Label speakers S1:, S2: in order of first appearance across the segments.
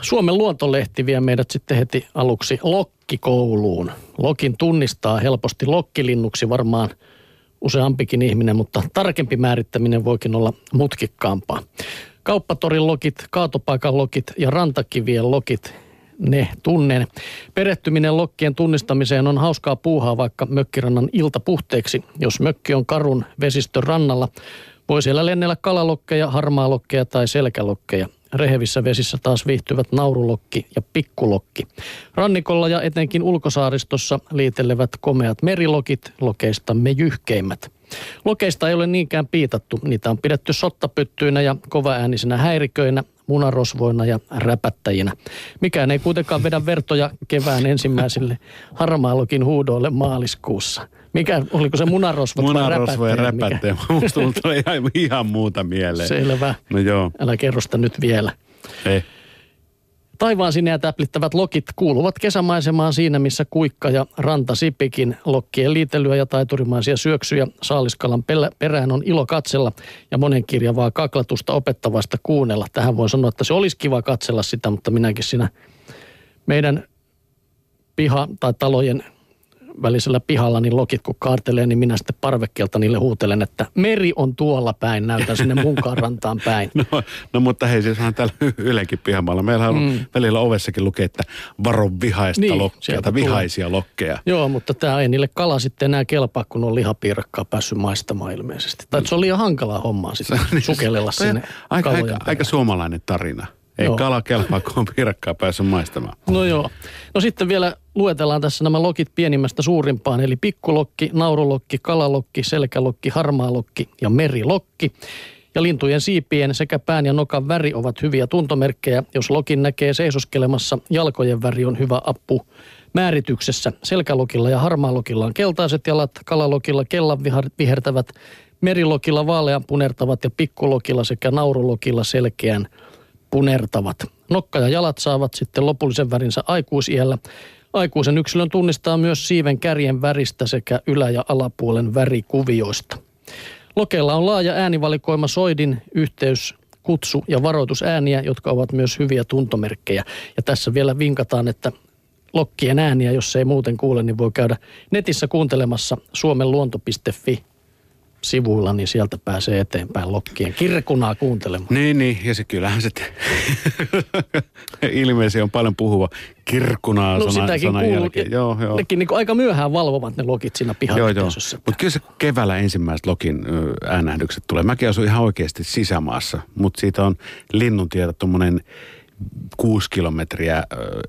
S1: Suomen luontolehti vie meidät sitten heti aluksi lokkikouluun. Lokin tunnistaa helposti lokkilinnuksi varmaan useampikin ihminen, mutta tarkempi määrittäminen voikin olla mutkikkaampaa. Kauppatorin lokit, kaatopaikan lokit ja rantakivien lokit, ne tunnen. Perehtyminen lokkien tunnistamiseen on hauskaa puuhaa vaikka mökkirannan iltapuhteeksi. Jos mökki on karun vesistön rannalla, voi siellä lennellä kalalokkeja, harmaalokkeja tai selkälokkeja. Rehevissä vesissä taas viihtyvät naurulokki ja pikkulokki. Rannikolla ja etenkin ulkosaaristossa liitelevät komeat merilokit, lokeistamme jyhkeimmät. Lokeista ei ole niinkään piitattu. Niitä on pidetty sottapyttyinä ja kovaäänisinä häiriköinä, munarosvoina ja räpättäjinä. Mikään ei kuitenkaan vedä vertoja kevään ensimmäisille harmaalokin huudoille maaliskuussa. Mikä, oliko se munarosvo
S2: Munarosvo ja räpättäjä. Musta tulee ihan, ihan muuta mieleen.
S1: Selvä.
S2: No joo.
S1: Älä kerro sitä nyt vielä.
S2: Ei.
S1: Taivaan sineä täplittävät lokit kuuluvat kesämaisemaan siinä, missä kuikka ja rantasipikin. Lokkien liitelyä ja taiturimaisia syöksyjä saaliskalan perään on ilo katsella ja monenkirjavaa kaklatusta opettavasta kuunnella. Tähän voi sanoa, että se olisi kiva katsella sitä, mutta minäkin siinä meidän piha- tai talojen välisellä pihalla niin lokit kun kaartelee, niin minä sitten parvekkeelta niille huutelen, että meri on tuolla päin, näytän sinne munkaan rantaan päin.
S2: No, no mutta hei, siis on täällä Ylenkin pihamaalla. Meillä on mm. välillä ovessakin lukee, että varo vihaista niin, lokkeja tai vihaisia tulee. lokkeja.
S1: Joo, mutta tämä ei niille kala sitten enää kelpaa, kun on lihapiirakkaa päässyt maistamaan ilmeisesti. Tai se on liian hankalaa hommaa sitten niin, sukellella sinne
S2: aika, aika, aika suomalainen tarina. Ei joo. kala kelpaa, kun on piirakkaa päässyt maistamaan.
S1: No joo. No sitten vielä luetellaan tässä nämä lokit pienimmästä suurimpaan, eli pikkulokki, naurulokki, kalalokki, selkälokki, harmaalokki ja merilokki. Ja lintujen siipien sekä pään ja nokan väri ovat hyviä tuntomerkkejä. Jos lokin näkee seisoskelemassa, jalkojen väri on hyvä appu määrityksessä. Selkälokilla ja harmaalokilla on keltaiset jalat, kalalokilla kellan vihertävät, merilokilla vaalean punertavat ja pikkulokilla sekä naurulokilla selkeän punertavat. Nokka ja jalat saavat sitten lopullisen värinsä aikuisiellä. Aikuisen yksilön tunnistaa myös siiven kärjen väristä sekä ylä- ja alapuolen värikuvioista. Lokeilla on laaja äänivalikoima soidin, yhteys, kutsu ja varoitusääniä, jotka ovat myös hyviä tuntomerkkejä. Ja tässä vielä vinkataan, että lokkien ääniä, jos ei muuten kuule, niin voi käydä netissä kuuntelemassa suomenluonto.fi sivuilla, niin sieltä pääsee eteenpäin lokkien kirkunaa kuuntelemaan.
S2: Niin, niin. Ja se kyllähän se ilmeisesti on paljon puhuva kirkunaa no, sana, sitäkin sanan kuuluu, jälkeen. Joo, joo.
S1: Nekin niin aika myöhään valvovat ne lokit siinä pihayhteisössä.
S2: Mutta kyllä se keväällä ensimmäiset lokin äänähdykset tulee. Mäkin asun ihan oikeasti sisämaassa, mutta siitä on linnun tietä tuommoinen kuusi kilometriä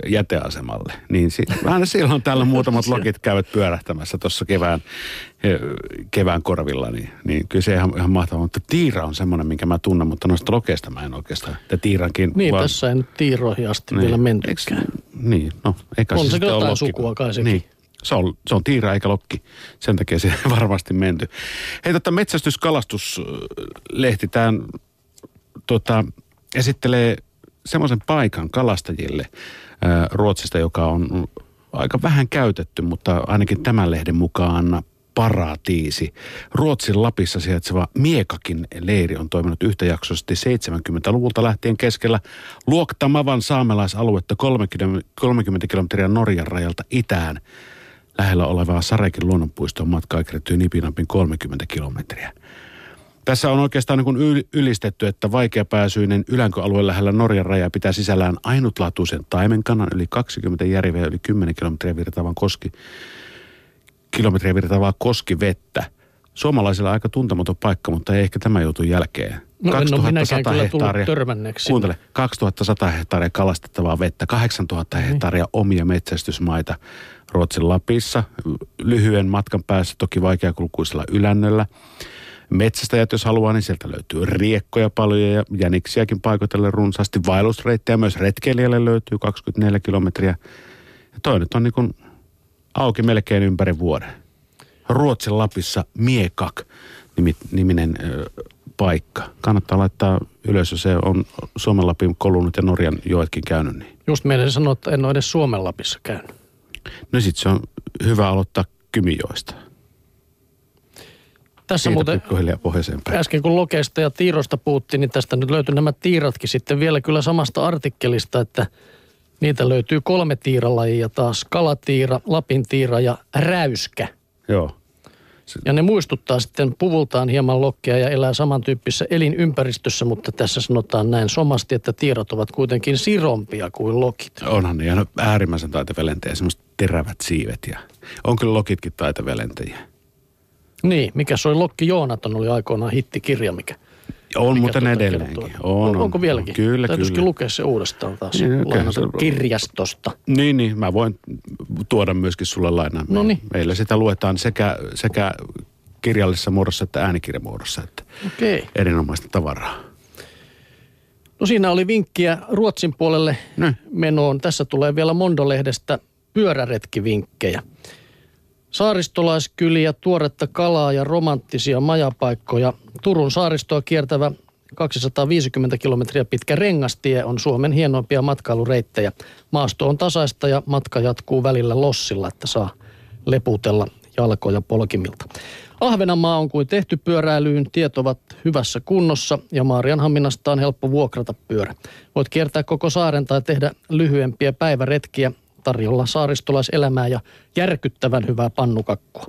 S2: jäteasemalle. Niin si- aina silloin täällä muutamat lokit käyvät pyörähtämässä tuossa kevään, kevään korvilla. Niin, niin kyllä se ihan, ihan mahtavaa. Mutta tiira on semmoinen, minkä mä tunnen, mutta noista lokeista mä en oikeastaan. Ja tiirankin.
S1: Niin, vaan... tässä ei nyt tiiroihin asti niin. vielä mentykään.
S2: Niin, no eikä
S1: on
S2: se,
S1: se jotain sukua kai sekin.
S2: Niin. Se on, se on tiira eikä lokki. Sen takia se varmasti menty. Hei, tota metsästyskalastuslehti, tämä tota, esittelee semmoisen paikan kalastajille Ruotsista, joka on aika vähän käytetty, mutta ainakin tämän lehden mukaan paratiisi. Ruotsin Lapissa sijaitseva Miekakin leiri on toiminut yhtäjaksoisesti 70-luvulta lähtien keskellä Luoktamavan saamelaisaluetta 30, 30 kilometriä Norjan rajalta itään. Lähellä olevaa Sarekin luonnonpuiston matkaa kertyy nipinapin 30 kilometriä. Tässä on oikeastaan niin ylistetty, että vaikeapääsyinen ylänköalue lähellä Norjan raja pitää sisällään ainutlaatuisen taimenkannan yli 20 järveä yli 10 kilometriä virtaavan koski, kilometriä virtaavaa koskivettä. Suomalaisilla aika tuntematon paikka, mutta ei ehkä tämä joutu jälkeen.
S1: No, 2100 no hehtaaria,
S2: kuuntele, 2100 hehtaaria kalastettavaa vettä, 8000 niin. hehtaaria omia metsästysmaita Ruotsin Lapissa, lyhyen matkan päässä toki vaikeakulkuisella ylännöllä. Metsästäjät, jos haluaa, niin sieltä löytyy riekkoja paljon ja jäniksiäkin paikoitelle runsaasti. Vaellusreittejä myös retkeilijälle löytyy 24 kilometriä. Ja toi nyt on niin kuin auki melkein ympäri vuoden. Ruotsin Lapissa Miekak niminen ö, paikka. Kannattaa laittaa ylös, jos se on Suomen Lapin kolunut ja Norjan joetkin käynyt. Niin.
S1: Just meidän sanoa, että en ole edes Suomen Lapissa käynyt.
S2: No sit se on hyvä aloittaa Kymijoista.
S1: Tässä
S2: Siitä
S1: muuten
S2: pikkuhiljaa pohjoiseen päin.
S1: äsken kun lokeista ja tiirosta puhuttiin, niin tästä nyt löytyi nämä tiiratkin sitten vielä kyllä samasta artikkelista, että niitä löytyy kolme tiiralajia taas. Kalatiira, lapintiira ja räyskä.
S2: Joo.
S1: Ja ne muistuttaa sitten puvultaan hieman lokkia ja elää samantyyppisessä elinympäristössä, mutta tässä sanotaan näin somasti, että tiirat ovat kuitenkin sirompia kuin lokit.
S2: Onhan ne ihan äärimmäisen taitavia lentäjiä, semmoiset terävät siivet. Ja on kyllä lokitkin taitavia lentäjiä.
S1: Niin, mikä soi Lokki Joonaton oli aikoinaan hittikirja, mikä...
S2: On
S1: mikä
S2: muuten
S1: tuota
S2: edelleenkin.
S1: kertoo.
S2: On,
S1: On,
S2: on,
S1: onko vieläkin?
S2: on. Kyllä,
S1: Täytyisikin
S2: kyllä.
S1: lukea se uudestaan taas
S2: Niin,
S1: niin,
S2: se-
S1: kirjastosta.
S2: Niin, niin. Mä voin tuoda myöskin sulle lainaan.
S1: Noniin.
S2: Meillä sitä luetaan sekä, sekä kirjallisessa muodossa että äänikirjamuodossa. Että.
S1: Okay.
S2: erinomaista tavaraa.
S1: No siinä oli vinkkiä Ruotsin puolelle
S2: No.
S1: menoon. Tässä tulee vielä Mondolehdestä pyöräretkivinkkejä. Saaristolaiskyliä, tuoretta kalaa ja romanttisia majapaikkoja. Turun saaristoa kiertävä 250 kilometriä pitkä rengastie on Suomen hienoimpia matkailureittejä. Maasto on tasaista ja matka jatkuu välillä lossilla, että saa leputella jalkoja polkimilta. Ahvenanmaa on kuin tehty pyöräilyyn, tiet ovat hyvässä kunnossa ja Maarianhaminasta on helppo vuokrata pyörä. Voit kiertää koko saaren tai tehdä lyhyempiä päiväretkiä tarjolla saaristolaiselämää ja järkyttävän hyvää pannukakkua.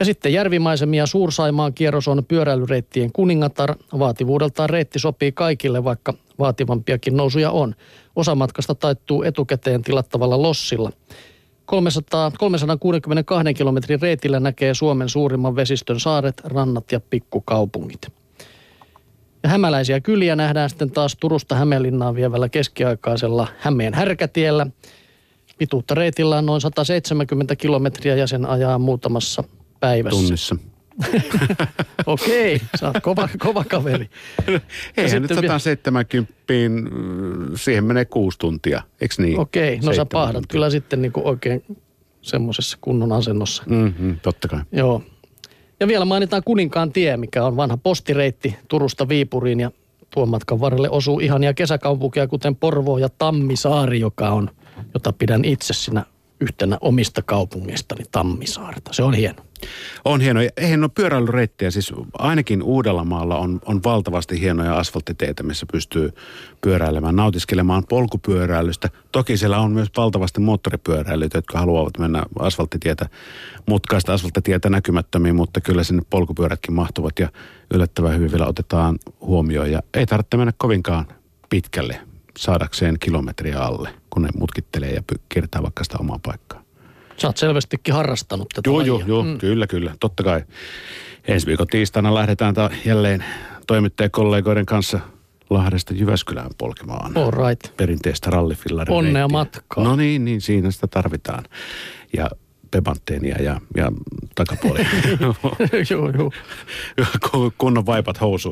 S1: Ja sitten järvimaisemia Suursaimaan kierros on pyöräilyreittien kuningatar. Vaativuudeltaan reitti sopii kaikille, vaikka vaativampiakin nousuja on. Osa matkasta taittuu etukäteen tilattavalla lossilla. 300, 362 kilometrin reitillä näkee Suomen suurimman vesistön saaret, rannat ja pikkukaupungit. Ja hämäläisiä kyliä nähdään sitten taas Turusta Hämeenlinnaan vievällä keskiaikaisella Hämeen härkätiellä. Pituutta reitillä on noin 170 kilometriä ja sen ajaa muutamassa päivässä.
S2: Tunnissa.
S1: Okei, sä oot kova, kova kaveri.
S2: Eihän nyt
S1: sitten vielä-
S2: 170, mm, siihen menee kuusi tuntia, eikö niin?
S1: Okei, no sä pahdat
S2: tuntia.
S1: kyllä sitten niin oikein semmoisessa kunnon asennossa.
S2: Mm-hmm, totta kai.
S1: Joo. Ja vielä mainitaan Kuninkaan tie, mikä on vanha postireitti Turusta Viipuriin ja tuon matkan varrelle osuu ihania kesäkaupunkia, kuten Porvoo ja Tammisaari, joka on, jota pidän itse siinä yhtenä omista kaupungeistani Tammisaarta. Se on hieno.
S2: On hieno. Eihän ole pyöräilyreittejä, siis ainakin Uudellamaalla on, on valtavasti hienoja asfalttiteitä, missä pystyy pyöräilemään, nautiskelemaan polkupyöräilystä. Toki siellä on myös valtavasti moottoripyöräilijöitä, jotka haluavat mennä asfalttitietä, mutkaista asfalttitietä näkymättömiin, mutta kyllä sinne polkupyörätkin mahtuvat ja yllättävän hyvin vielä otetaan huomioon. Ja ei tarvitse mennä kovinkaan pitkälle saadakseen kilometriä alle, kun ne mutkittelee ja kiertää vaikka sitä omaa paikkaa.
S1: Sä oot selvästikin harrastanut tätä
S2: Joo, joo, joo, mm. kyllä, kyllä, totta kai. Ensi viikon tiistaina lähdetään ta- jälleen toimittajakollegoiden kanssa Lahdesta Jyväskylään polkemaan.
S1: All right.
S2: Perinteistä rallifillarin
S1: Onnea
S2: reittiä.
S1: matkaan.
S2: No niin, niin, siinä sitä tarvitaan. Ja pebantteenia ja, ja takapuoli.
S1: joo, joo.
S2: Kunnon vaipat housuihin.